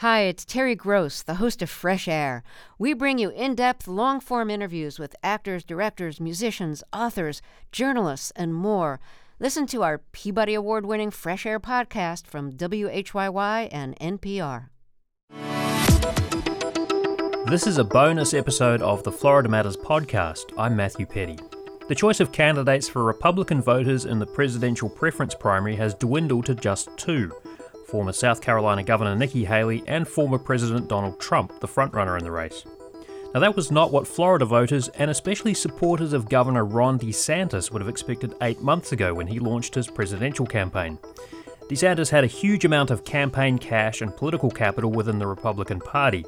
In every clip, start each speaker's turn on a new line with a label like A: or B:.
A: Hi, it's Terry Gross, the host of Fresh Air. We bring you in depth, long form interviews with actors, directors, musicians, authors, journalists, and more. Listen to our Peabody Award winning Fresh Air podcast from WHYY and NPR.
B: This is a bonus episode of the Florida Matters podcast. I'm Matthew Peddie. The choice of candidates for Republican voters in the presidential preference primary has dwindled to just two former South Carolina Governor Nikki Haley, and former President Donald Trump, the frontrunner in the race. Now, that was not what Florida voters, and especially supporters of Governor Ron DeSantis, would have expected eight months ago when he launched his presidential campaign. DeSantis had a huge amount of campaign cash and political capital within the Republican Party.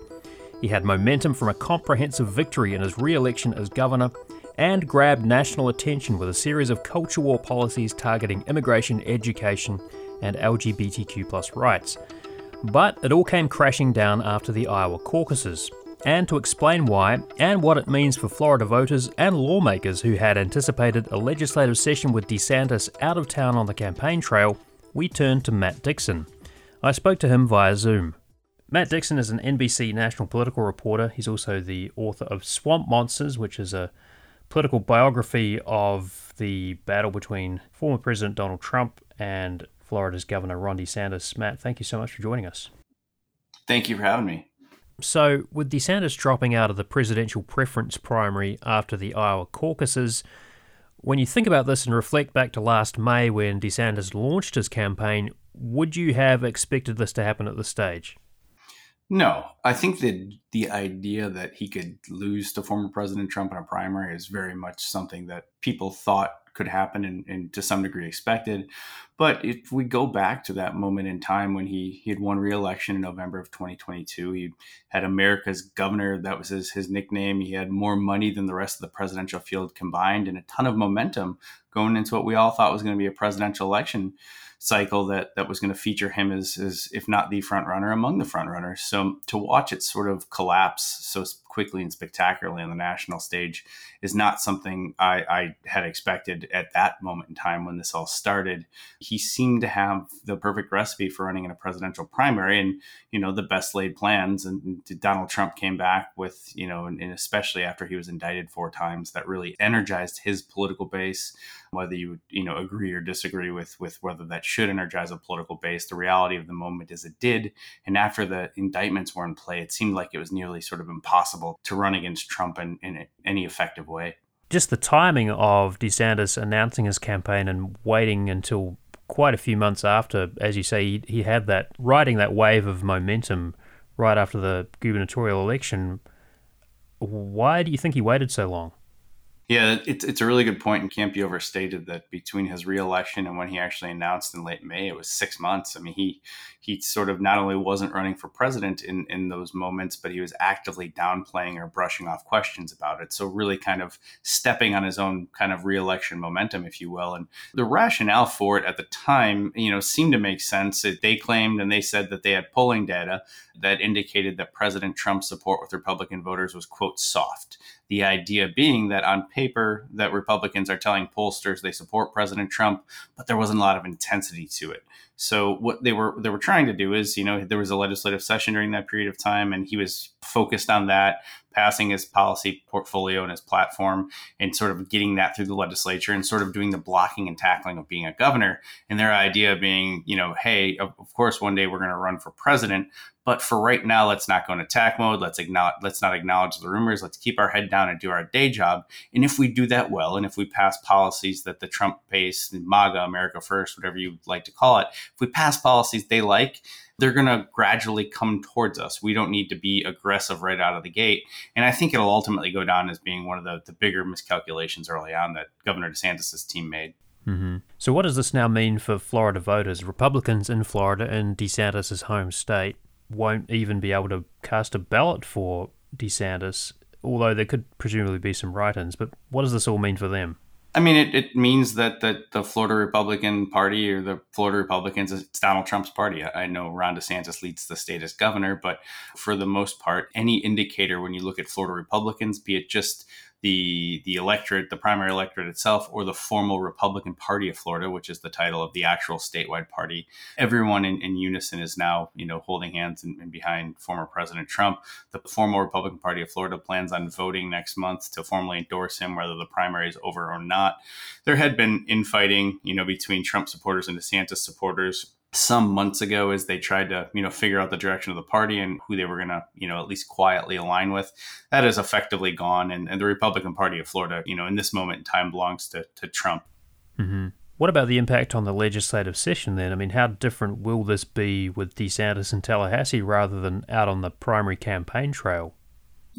B: He had momentum from a comprehensive victory in his re election as governor and grabbed national attention with a series of culture war policies targeting immigration, education, and LGBTQ rights. But it all came crashing down after the Iowa caucuses. And to explain why, and what it means for Florida voters and lawmakers who had anticipated a legislative session with DeSantis out of town on the campaign trail, we turned to Matt Dixon. I spoke to him via Zoom. Matt Dixon is an NBC national political reporter. He's also the author of Swamp Monsters, which is a political biography of the battle between former President Donald Trump and Florida's Governor Ron DeSantis. Matt, thank you so much for joining us.
C: Thank you for having me.
B: So, with DeSantis dropping out of the presidential preference primary after the Iowa caucuses, when you think about this and reflect back to last May when DeSantis launched his campaign, would you have expected this to happen at this stage?
C: No, I think that the idea that he could lose to former President Trump in a primary is very much something that people thought could happen and, and, to some degree expected. But if we go back to that moment in time when he, he had won re-election in November of 2022, he had America's governor. That was his, his nickname. He had more money than the rest of the presidential field combined and a ton of momentum going into what we all thought was going to be a presidential election cycle that that was going to feature him as, as if not the front runner among the front runners. So um, to watch it sort of collapse so quickly and spectacularly on the national stage is not something I, I had expected at that moment in time when this all started. He seemed to have the perfect recipe for running in a presidential primary and, you know, the best laid plans. And Donald Trump came back with, you know, and, and especially after he was indicted four times, that really energized his political base whether you you know agree or disagree with with whether that should energize a political base. The reality of the moment is it did, and after the indictments were in play, it seemed like it was nearly sort of impossible to run against Trump in, in any effective way.
B: Just the timing of DeSantis announcing his campaign and waiting until quite a few months after, as you say, he, he had that riding that wave of momentum right after the gubernatorial election. Why do you think he waited so long?
C: Yeah, it's it's a really good point and can't be overstated that between his reelection and when he actually announced in late May, it was six months. I mean, he he sort of not only wasn't running for president in in those moments, but he was actively downplaying or brushing off questions about it. So really, kind of stepping on his own kind of reelection momentum, if you will. And the rationale for it at the time, you know, seemed to make sense. They claimed and they said that they had polling data that indicated that President Trump's support with Republican voters was quote soft the idea being that on paper that Republicans are telling pollsters they support President Trump, but there wasn't a lot of intensity to it. So what they were they were trying to do is, you know, there was a legislative session during that period of time, and he was focused on that, passing his policy portfolio and his platform, and sort of getting that through the legislature, and sort of doing the blocking and tackling of being a governor. And their idea being, you know, hey, of, of course, one day we're going to run for president, but for right now, let's not go in attack mode. Let's acknowledge, let's not acknowledge the rumors. Let's keep our head down and do our day job. And if we do that well, and if we pass policies that the Trump base, MAGA, America First, whatever you like to call it, if we pass policies they like, they're going to gradually come towards us. We don't need to be aggressive right out of the gate. And I think it'll ultimately go down as being one of the, the bigger miscalculations early on that Governor DeSantis' team made.
B: Mm-hmm. So, what does this now mean for Florida voters? Republicans in Florida and DeSantis' home state won't even be able to cast a ballot for DeSantis, although there could presumably be some write ins. But what does this all mean for them?
C: I mean, it, it means that, that the Florida Republican Party or the Florida Republicans, it's Donald Trump's party. I know Ron DeSantis leads the state as governor, but for the most part, any indicator when you look at Florida Republicans, be it just the the electorate, the primary electorate itself, or the formal Republican Party of Florida, which is the title of the actual statewide party. Everyone in, in unison is now, you know, holding hands and, and behind former President Trump. The formal Republican Party of Florida plans on voting next month to formally endorse him, whether the primary is over or not. There had been infighting, you know, between Trump supporters and DeSantis supporters some months ago as they tried to you know figure out the direction of the party and who they were going to you know at least quietly align with that is effectively gone. And, and, the republican party of florida you know in this moment in time belongs to, to trump.
B: Mm-hmm. what about the impact on the legislative session then? I mean how different will this be with desantis in tallahassee rather than out on the primary campaign trail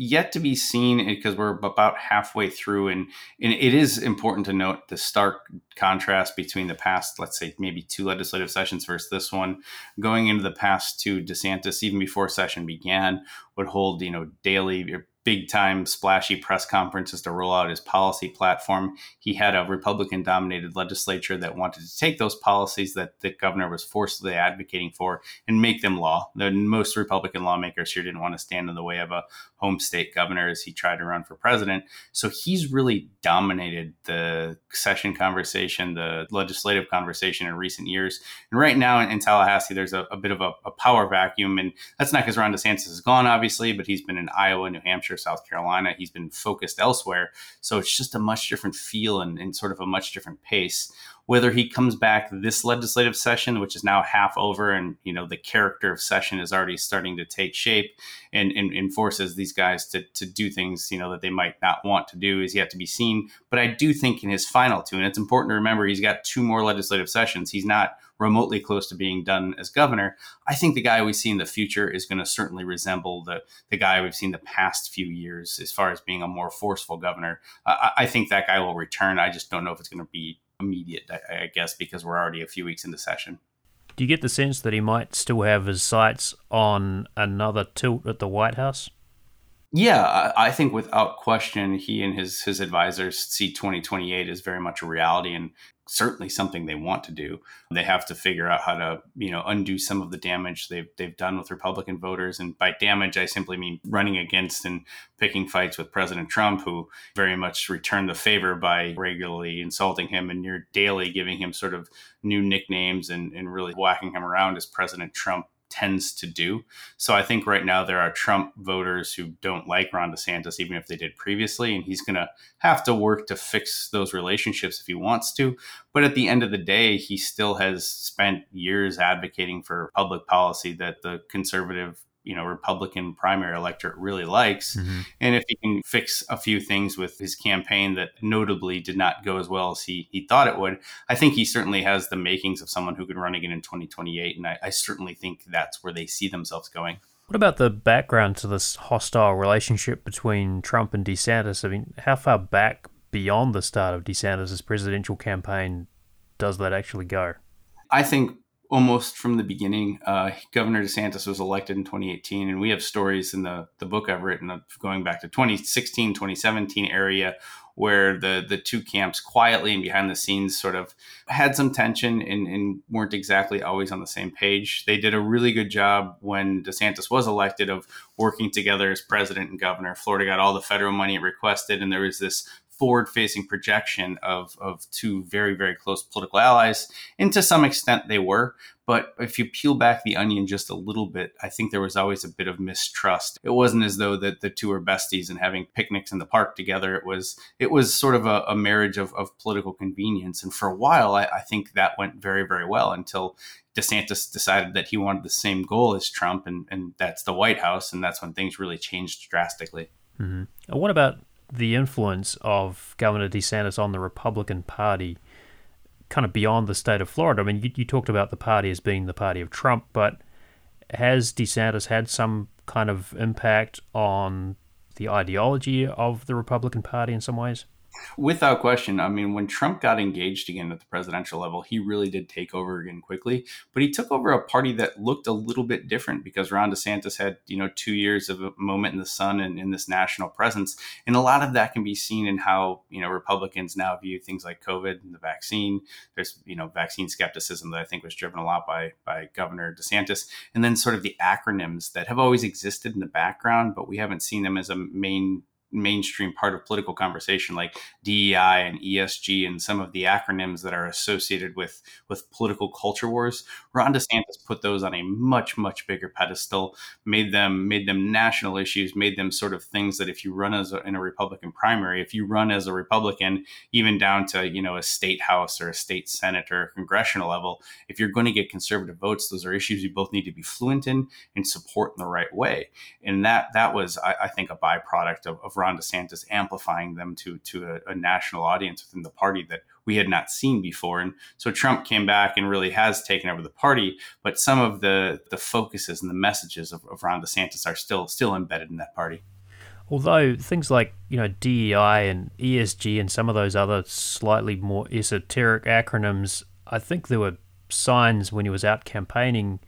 C: yet to be seen eh, because we're about halfway through and, and it is important to note the stark contrast between the past let's say maybe two legislative sessions versus this one. Going into the past two desantis even before session began would hold you know daily eh, big time splashy press conferences to roll out his policy platform. He had a Republican dominated legislature that wanted to take those policies that the governor was forcibly advocating for and make them law. The most Republican lawmakers here didn't want to stand in the way of a home state governor as he tried to run for president. So he's really dominated the session conversation, the legislative conversation in recent years. And right now in, in Tallahassee, there's a, a bit of a, a, power vacuum. And that's not because Ron DeSantis is gone, obviously, but he's been in Iowa, New Hampshire, South Carolina. He's been focused elsewhere. So it's just a much different feel and, and sort of a much different pace whether he comes back this legislative session, which is now half over, and you know the character of session is already starting to take shape, and, and, and forces these guys to to do things you know that they might not want to do is yet to be seen. But I do think in his final two, and it's important to remember he's got two more legislative sessions. He's not remotely close to being done as governor. I think the guy we see in the future is going to certainly resemble the the guy we've seen the past few years as far as being a more forceful governor. I, I think that guy will return. I just don't know if it's going to be immediate, I, I guess, because we're already a few weeks into session.
B: Do you get the sense that he might still have his sights on another tilt at the White House?
C: Yeah, I think without question, he and his his advisors see 2028 as very much a reality, and certainly something they want to do. They have to figure out how to, you know, undo some of the damage they've they've done with Republican voters. And by damage, I simply mean running against and picking fights with President Trump, who very much returned the favor by regularly insulting him and near daily giving him sort of new nicknames and, and really whacking him around as President Trump tends to do. So I think right now there are Trump voters who don't like Ron DeSantis, even if they did previously, and he's going to have to work to fix those relationships if he wants to. But at the end of the day, he still has spent years advocating for public policy that the conservative you know Republican primary electorate really likes. Mm-hmm. And if he can fix a few things with his campaign that notably did not go as well as he he thought it would, I think he certainly has the makings of someone who could run again in 2028. And I, I certainly think that's where they see themselves going.
B: What about the background to this hostile relationship between Trump and DeSantis? I mean, how far back beyond the start of DeSantis' presidential campaign does that actually go?
C: I think almost from the beginning. Uh, Governor DeSantis was elected in 2018, and we have stories in the, the book I've written of going back to 2016, 2017 area where the, the two camps quietly and behind the scenes sort of had some tension and, and weren't exactly always on the same page. They did a really good job when DeSantis was elected of working together as president and governor. Florida got all the federal money it requested, and there was this forward facing projection of, of two very, very close political allies. And to some extent, they were. But if you peel back the onion just a little bit, I think there was always a bit of mistrust. It wasn't as though that the two were besties and having picnics in the park together. It was it was sort of a, a marriage of, of political convenience. And for a while, I, I think that went very, very well until DeSantis decided that he wanted the same goal as Trump, and, and that's the White House. And that's when things really changed drastically.
B: Mm-hmm. What about the influence of Governor DeSantis on the Republican Party kind of beyond the state of Florida. I mean, you, you, talked about the party as being the party of Trump, but has DeSantis had some kind of impact on the ideology of the Republican Party in some ways?
C: Without question. I mean, when Trump got engaged again at the presidential level, he really did take over again quickly. But he took over a party that looked a little bit different because Ron DeSantis had, you know, two years of a moment in the sun and in this national presence. And a lot of that can be seen in how, you know, Republicans now view things like COVID and the vaccine. There's, you know, vaccine skepticism that I think was driven a lot by by Governor DeSantis. And then sort of the acronyms that have always existed in the background, but we haven't seen them as a main mainstream part of political conversation like DEI and ESG and some of the acronyms that are associated with with political culture wars. Ron DeSantis put those on a much much bigger pedestal, made them made them national issues, made them sort of things that if you run as a, in a Republican primary, if you run as a Republican, even down to you know a state house or a state senate or a congressional level, if you're going to get conservative votes, those are issues you both need to be fluent in and support in the right way. And that that was I, I think a byproduct of, of Ron DeSantis amplifying them to to a, a, national audience within the party that we had not seen before. And so Trump came back and really has taken over the party, but some of the the focuses and the messages of, of Ron DeSantis are still still embedded in that party.
B: Although things like you know DEI and ESG and some of those other slightly more esoteric acronyms, I think there were signs when he was out campaigning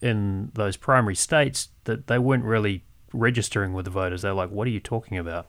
B: in those primary states that they weren't really registering with the voters. They're like, what are you talking about?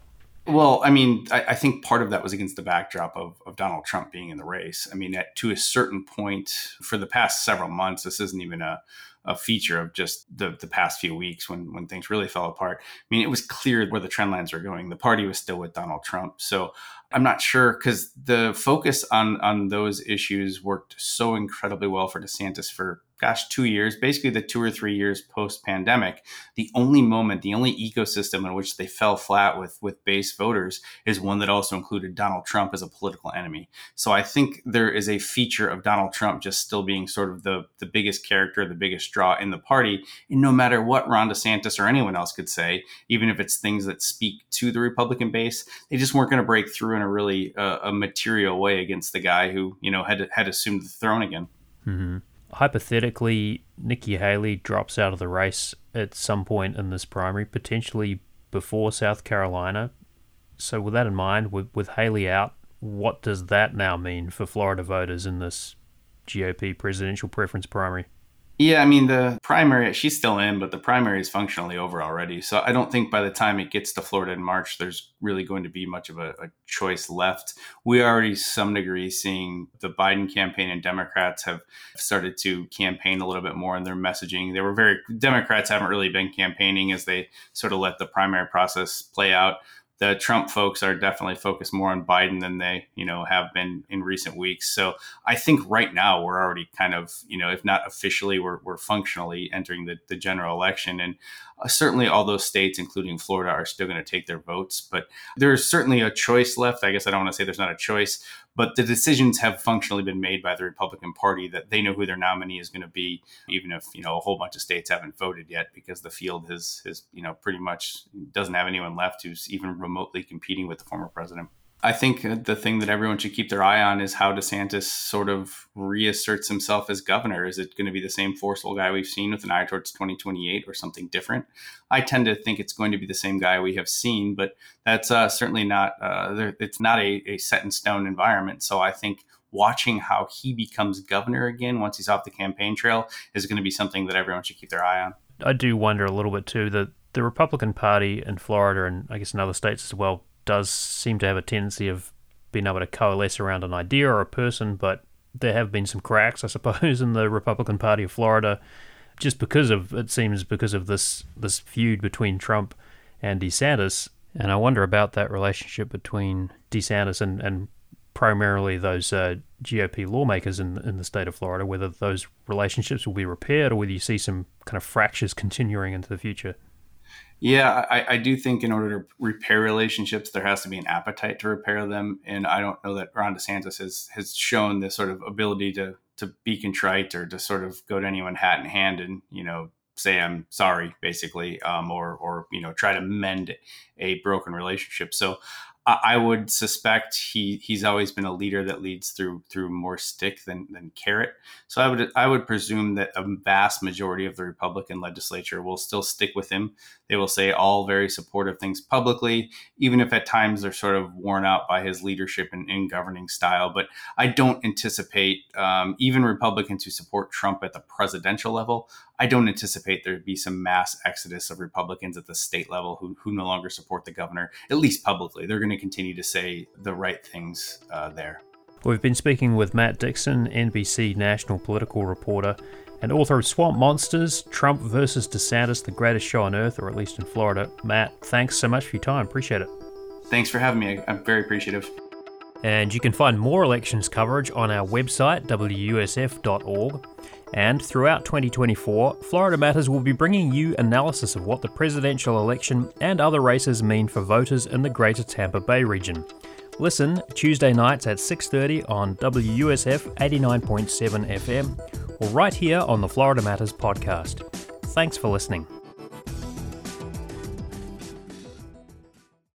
C: Well, I mean, I, I, think part of that was against the backdrop of, of Donald Trump being in the race. I mean, at, to a certain point, for the past several months, this isn't even a, a feature of just the, the past few weeks when, when things really fell apart. I mean, it was clear where the trend lines were going. The party was still with Donald Trump. So I'm not sure because the focus on, on those issues worked so incredibly well for DeSantis for gosh, two years, basically the two or three years post pandemic, the only moment, the only ecosystem in which they fell flat with with base voters is one that also included Donald Trump as a political enemy. So I think there is a feature of Donald Trump just still being sort of the the biggest character, the biggest draw in the party. And no matter what Ron DeSantis or anyone else could say, even if it's things that speak to the Republican base, they just weren't going to break through in a really uh, a material way against the guy who you know had had assumed the throne again.
B: Mm-hmm hypothetically, Nikki Haley drops out of the race at some point in this primary, potentially before South Carolina. So, with that in mind, with, with Haley out, what does that now mean for Florida voters in this GOP presidential preference primary?
C: Yeah, I mean the primary she's still in, but the primary is functionally over already. So I don't think by the time it gets to Florida in March, there's really going to be much of a, a choice left. We already some degree seeing the Biden campaign and Democrats have started to campaign a little bit more in their messaging. They were very Democrats haven't really been campaigning as they sort of let the primary process play out the Trump folks are definitely focused more on Biden than they, you know, have been in recent weeks. So I think right now we're already kind of, you know, if not officially, we're, we're functionally entering the, the general election. And uh, certainly all those states, including Florida, are still going to take their votes. But there's certainly a choice left. I guess I don't want to say there's not a choice, but the decisions have functionally been made by the Republican Party that they know who their nominee is going to be, even if you know a whole bunch of states haven't voted yet, because the field has has you know pretty much doesn't have anyone left who's even remotely competing with the former president. I think the thing that everyone should keep their eye on is how DeSantis sort of reasserts himself as governor. Is it going to be the same forceful guy we've seen with an eye towards 2028 or something different? I tend to think it's going to be the same guy we have seen, but that's uh, certainly not, uh, it's not a, a set in stone environment. So I think watching how he becomes governor again once he's off the campaign trail is going to be something that everyone should keep their eye on.
B: I do wonder a little bit too that the Republican Party in Florida and I guess in other states as well does seem to have a tendency of being able to coalesce around an idea or a person, but there have been some cracks, I suppose, in the Republican Party of Florida, just because of it seems because of this this feud between Trump and DeSantis, and I wonder about that relationship between DeSantis and and primarily those uh, GOP lawmakers in in the state of Florida, whether those relationships will be repaired or whether you see some kind of fractures continuing into the future.
C: Yeah, I, I, do think in order to repair relationships, there has to be an appetite to repair them, and I don't know that Ron DeSantis has has shown this sort of ability to to be contrite or to sort of go to anyone hat in hand and you know say I'm sorry, basically, um, or or you know try to mend a broken relationship. So I would suspect he he's always been a leader that leads through through more stick than than carrot. So I would I would presume that a vast majority of the Republican legislature will still stick with him. They will say all very supportive things publicly, even if at times they're sort of worn out by his leadership and, governing style. But I don't anticipate um, even Republicans who support Trump at the presidential level. I don't anticipate there'd be some mass exodus of Republicans at the state level who, who no longer support the governor, at least publicly. They're going to continue to say the right things uh, there.
B: We've been speaking with Matt Dixon, NBC national political reporter and author of Swamp Monsters Trump versus DeSantis, the greatest show on earth, or at least in Florida. Matt, thanks so much for your time. Appreciate it.
C: Thanks for having me. I'm very appreciative.
B: And you can find more elections coverage on our website, wusf.org. And throughout 2024, Florida Matters will be bringing you analysis of what the presidential election and other races mean for voters in the greater Tampa Bay region. Listen Tuesday nights at 6:30 on WUSF 89.7 FM or right here on the Florida Matters podcast. Thanks for listening.